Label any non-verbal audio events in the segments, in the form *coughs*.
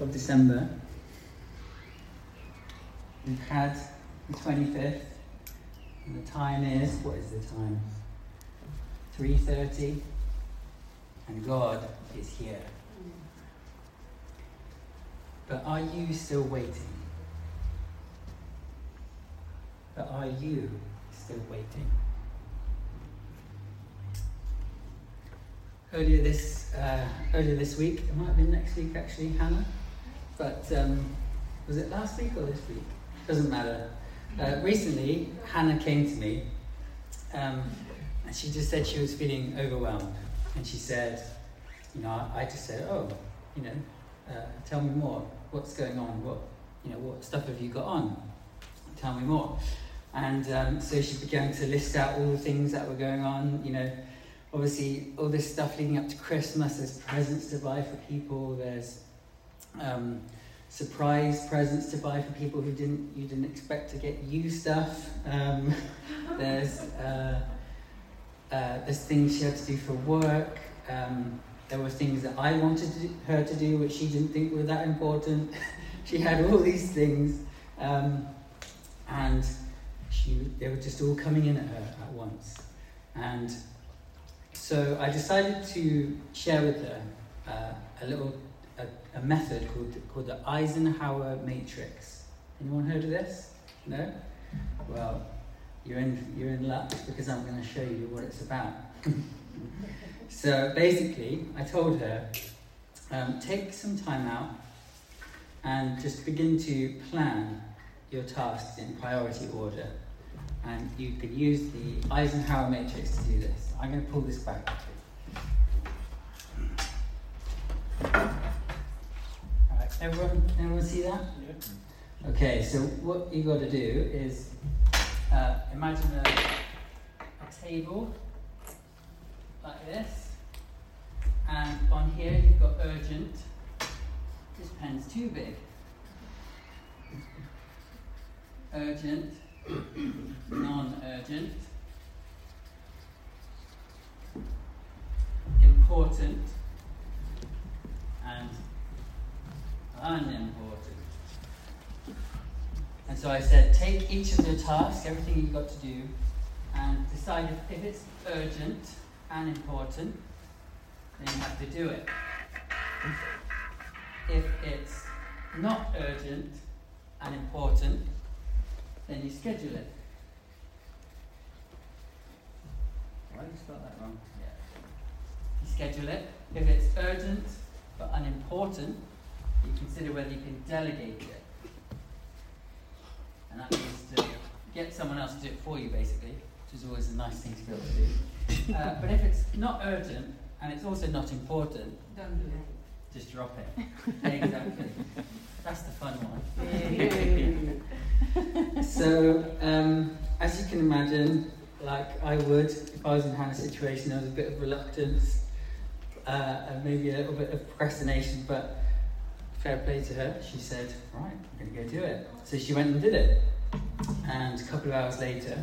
of December. We've had the 25th, and the time is, what is the time? 3.30, and God is here. But are you still waiting? But are you still waiting? Earlier this uh, earlier this week, it might have been next week actually, Hannah. But um, was it last week or this week? Doesn't matter. Uh, recently, Hannah came to me, um, and she just said she was feeling overwhelmed, and she said, you know, I, I just said, oh, you know, uh, tell me more. What's going on? What, you know, what stuff have you got on? Tell me more. And um, so she began to list out all the things that were going on. You know, obviously all this stuff leading up to Christmas. There's presents to buy for people. There's um, surprise presents to buy for people who didn't you didn't expect to get you stuff. Um, *laughs* there's uh, uh, there's things she had to do for work. Um, there were things that I wanted to, her to do, which she didn't think were that important. *laughs* she had all these things, um, and she, they were just all coming in at her at once. And so I decided to share with her uh, a little a, a, method called called the Eisenhower matrix. Anyone heard of this? No. Well, you're in you're in luck because I'm going to show you what it's about. *laughs* so basically, I told her um, take some time out and just begin to plan your tasks in priority order. And you can use the Eisenhower matrix to do this. I'm going to pull this back. Everyone, everyone see that? Yeah. Okay, so what you got to do is uh, imagine a, a table like this, and on here you've got urgent. This pen's too big. Urgent, non-urgent, important, and unimportant. And so I said, take each of your tasks, everything you've got to do, and decide if, if it's urgent and important, then you have to do it. If it's not urgent and important, then you schedule it. Why did you spell that wrong? Yeah. You schedule it. If it's urgent but unimportant, you consider whether you can delegate it. And that means to get someone else to do it for you, basically, which is always a nice thing to be able to do. Uh, but if it's not urgent and it's also not important, don't do it. Just drop it. exactly. That's the fun one. *laughs* so, um, as you can imagine, like I would, if I was in Hannah's situation, there was a bit of reluctance uh, and maybe a little bit of procrastination, but fair play to her. She said, Right, I'm going to go do it. So she went and did it. And a couple of hours later,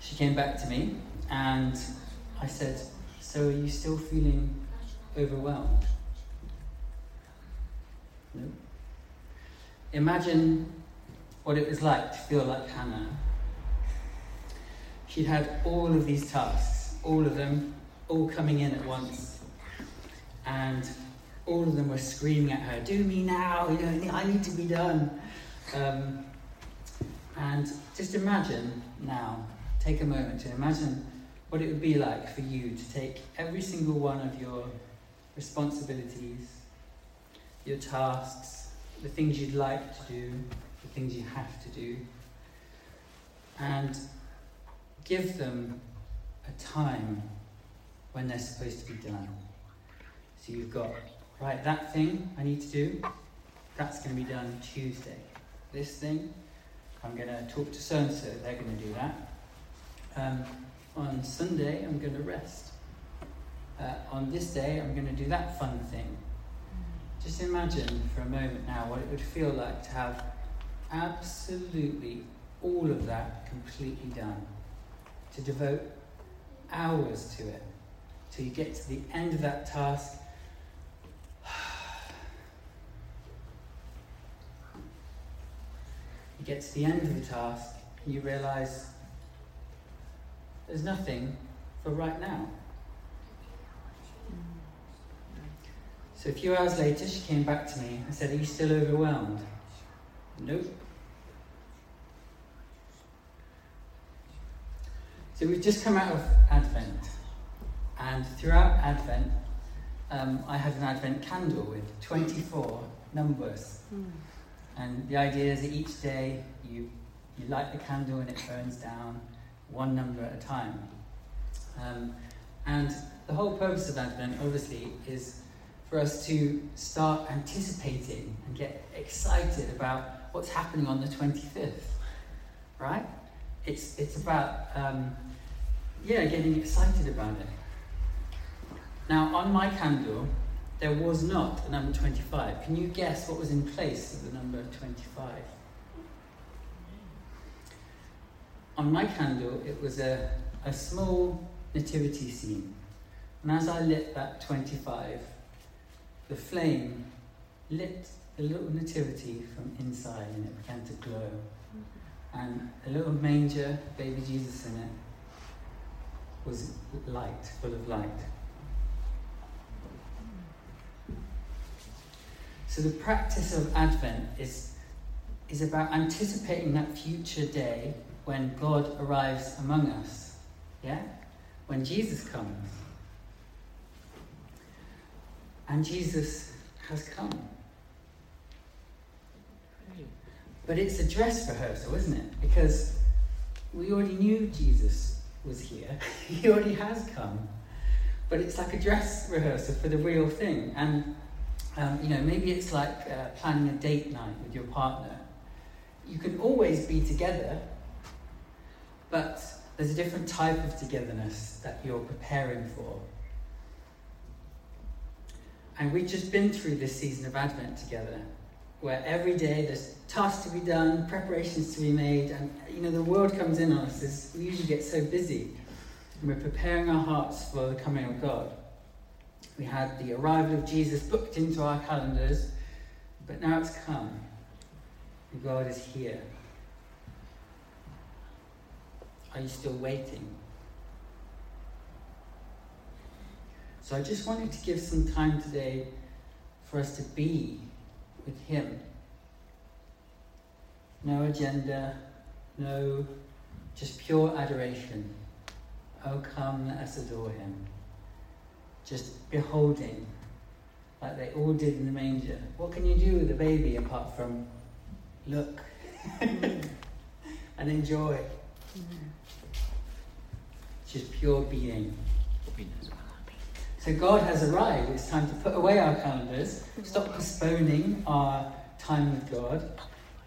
she came back to me and I said, So are you still feeling overwhelmed? No. Imagine what it was like to feel like Hannah. She'd had all of these tasks, all of them, all coming in at once. And all of them were screaming at her, Do me now, you know, I need to be done. Um, and just imagine now, take a moment to imagine what it would be like for you to take every single one of your responsibilities, your tasks, the things you'd like to do, the things you have to do, and give them a time when they're supposed to be done. So you've got, right, that thing I need to do, that's going to be done Tuesday. This thing, I'm going to talk to so and so, they're going to do that. Um, on Sunday, I'm going to rest. Uh, on this day, I'm going to do that fun thing. Just imagine for a moment now what it would feel like to have absolutely all of that completely done. To devote hours to it. Till you get to the end of that task get to the end of the task, you realize there's nothing for right now. So a few hours later, she came back to me and said, Are you still overwhelmed? Nope. So we've just come out of Advent, and throughout Advent, um, I had an Advent candle with 24 numbers. Mm. And the idea is that each day you, you light the candle and it burns down one number at a time. Um, and the whole purpose of Advent, obviously, is for us to start anticipating and get excited about what's happening on the 25th, right? It's, it's about, um, yeah, getting excited about it. Now, on my candle, there was not a number 25. Can you guess what was in place of the number 25? On my candle, it was a, a small nativity scene. And as I lit that 25, the flame lit the little nativity from inside and it began to glow. And a little manger, baby Jesus in it, was light, full of light. So the practice of Advent is, is about anticipating that future day when God arrives among us. Yeah? When Jesus comes. And Jesus has come. But it's a dress rehearsal, isn't it? Because we already knew Jesus was here, *laughs* he already has come. But it's like a dress rehearsal for the real thing. And, um, you know, maybe it's like uh, planning a date night with your partner. You can always be together, but there's a different type of togetherness that you're preparing for. And we've just been through this season of Advent together, where every day there's tasks to be done, preparations to be made, and you know the world comes in on us we usually get so busy, and we're preparing our hearts for the coming of God. We had the arrival of Jesus booked into our calendars, but now it's come, and God is here. Are you still waiting? So I just wanted to give some time today for us to be with Him. No agenda, no, just pure adoration. Oh, come, let us adore Him. Just beholding, like they all did in the manger. What can you do with a baby apart from look *laughs* and enjoy? Just pure being. So God has arrived. It's time to put away our calendars, stop postponing our time with God,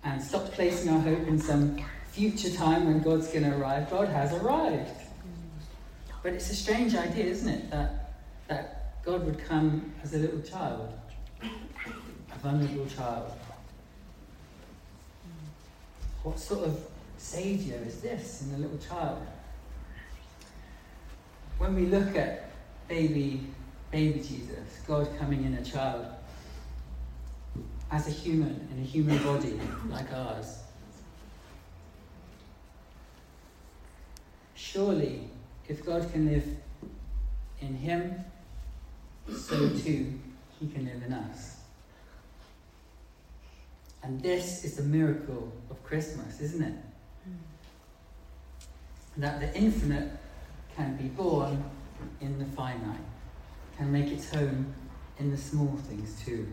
and stop placing our hope in some future time when God's going to arrive. God has arrived. But it's a strange idea, isn't it, that, that God would come as a little child, a vulnerable child. What sort of saviour is this in a little child? When we look at baby, baby Jesus, God coming in a child as a human, in a human body like ours. Surely, if God can live in him, so too he can live in us. And this is the miracle of Christmas, isn't it? Mm. That the infinite can be born in the finite, can make its home in the small things too.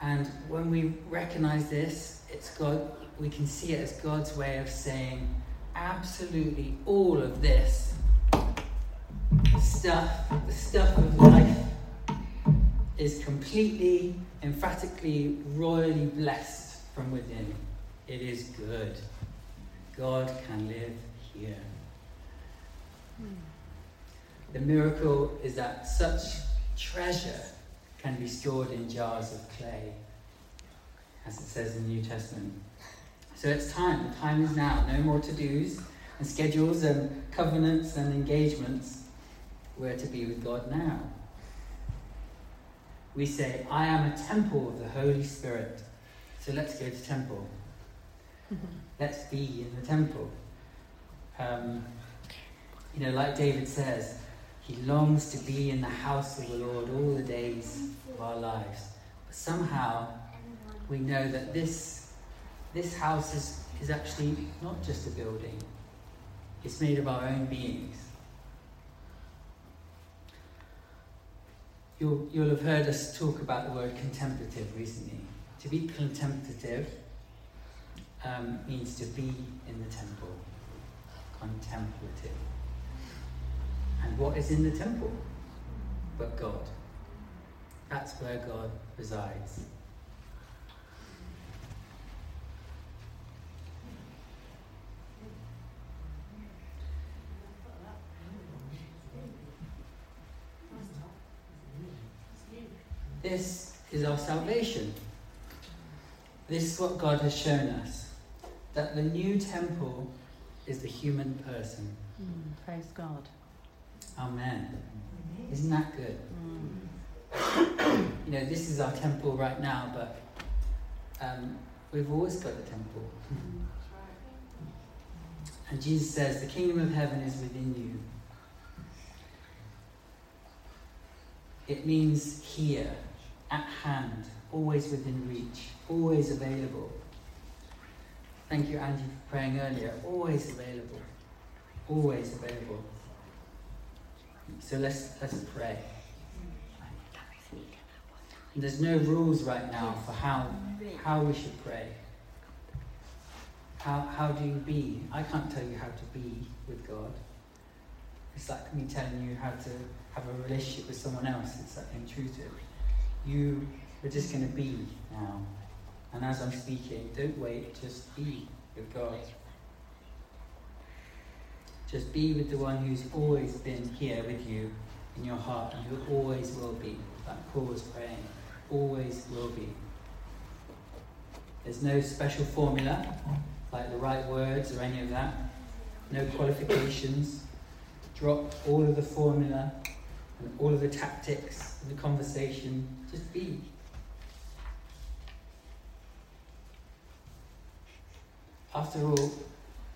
And when we recognize this, it's God, we can see it as God's way of saying absolutely all of this stuff, the stuff of life, is completely, emphatically, royally blessed from within. It is good. God can live here. Hmm. The miracle is that such treasure can be stored in jars of clay, as it says in the New Testament. So it's time. The time is now. No more to dos and schedules and covenants and engagements. We're to be with God now. We say, I am a temple of the Holy Spirit. So let's go to temple. Let's be in the temple. Um, you know, like David says, he longs to be in the house of the Lord all the days of our lives. But somehow we know that this, this house is, is actually not just a building, it's made of our own beings. You'll, you'll have heard us talk about the word contemplative recently. To be contemplative um, means to be in the temple. Contemplative. And what is in the temple? But God. That's where God resides. This is our salvation. This is what God has shown us that the new temple is the human person. Mm, praise God. Amen. Isn't that good? Mm. *coughs* you know, this is our temple right now, but um, we've always got a temple. And Jesus says, The kingdom of heaven is within you. It means here, at hand, always within reach, always available. Thank you, Angie, for praying earlier. Always available. Always available. So let's let's pray. And there's no rules right now for how how we should pray. How how do you be? I can't tell you how to be with God. It's like me telling you how to have a relationship with someone else. It's like intrusive. You are just going to be now. And as I'm speaking, don't wait, just be with God. Just be with the one who's always been here with you in your heart and who always will be. That was praying, always will be. There's no special formula, like the right words or any of that. No qualifications. Drop all of the formula and all of the tactics and the conversation. Just be. After all,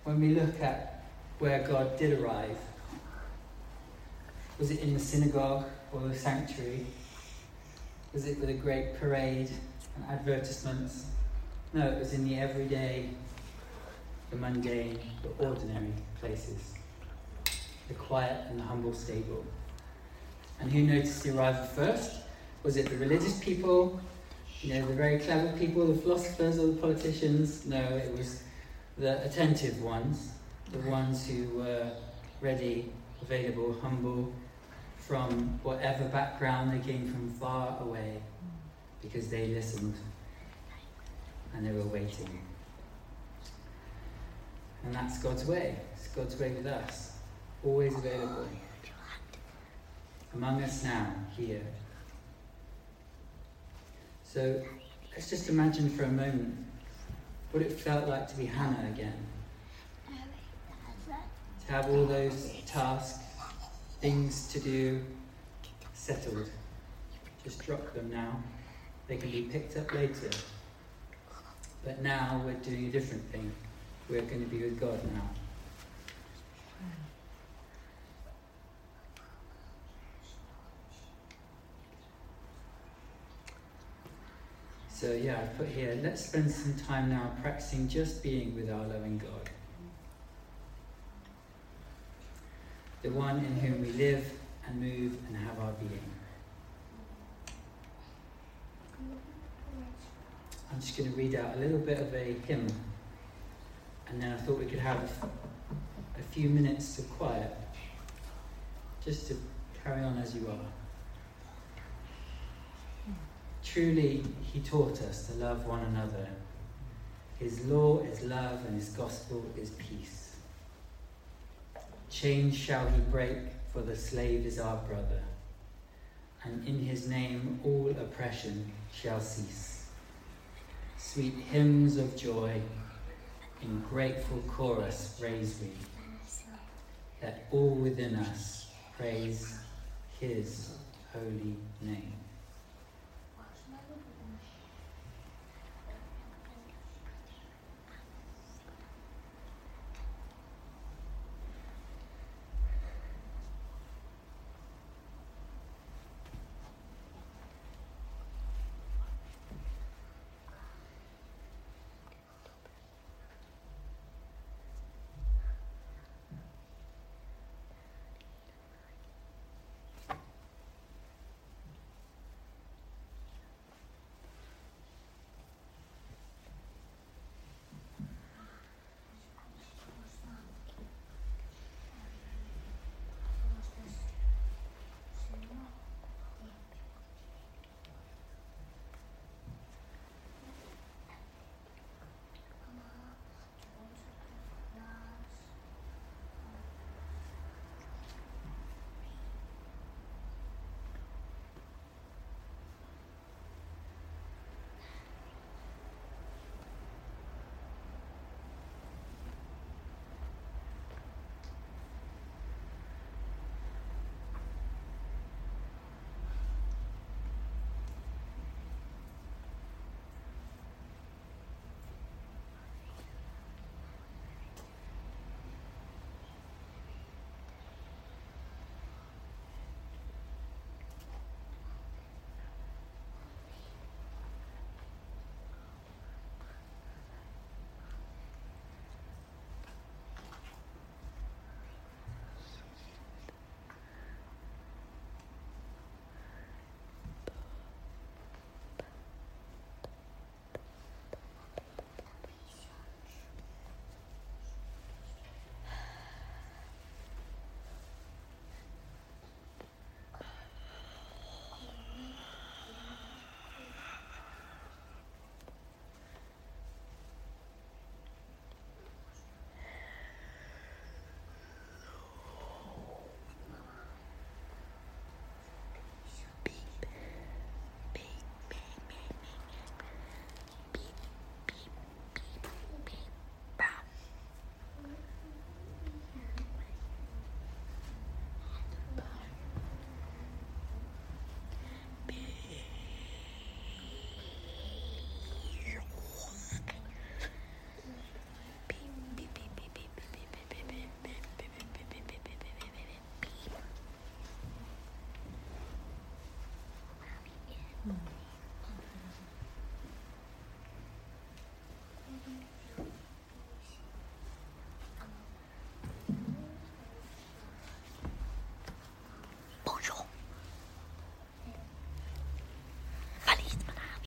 when we look at where God did arrive, was it in the synagogue or the sanctuary? Was it with a great parade and advertisements? No, it was in the everyday, the mundane, the ordinary places. The quiet and the humble stable. And who noticed the arrival first? Was it the religious people? You know, the very clever people, the philosophers or the politicians? No, it was the attentive ones, the ones who were ready, available, humble, from whatever background they came from far away, because they listened and they were waiting. And that's God's way. It's God's way with us. Always available. Among us now, here. So let's just imagine for a moment what it felt like to be Hannah again. To have all those tasks, things to do, settled. Just drop them now. They can be picked up later. But now we're doing a different thing. We're going to be with God now. So, yeah, I've put here let's spend some time now practicing just being with our loving God. The one in whom we live and move and have our being. I'm just going to read out a little bit of a hymn, and then I thought we could have a few minutes of quiet just to carry on as you are. Truly, he taught us to love one another. His law is love, and his gospel is peace. Chains shall he break, for the slave is our brother. And in his name all oppression shall cease. Sweet hymns of joy, in grateful chorus raise we. Let all within us praise his holy name.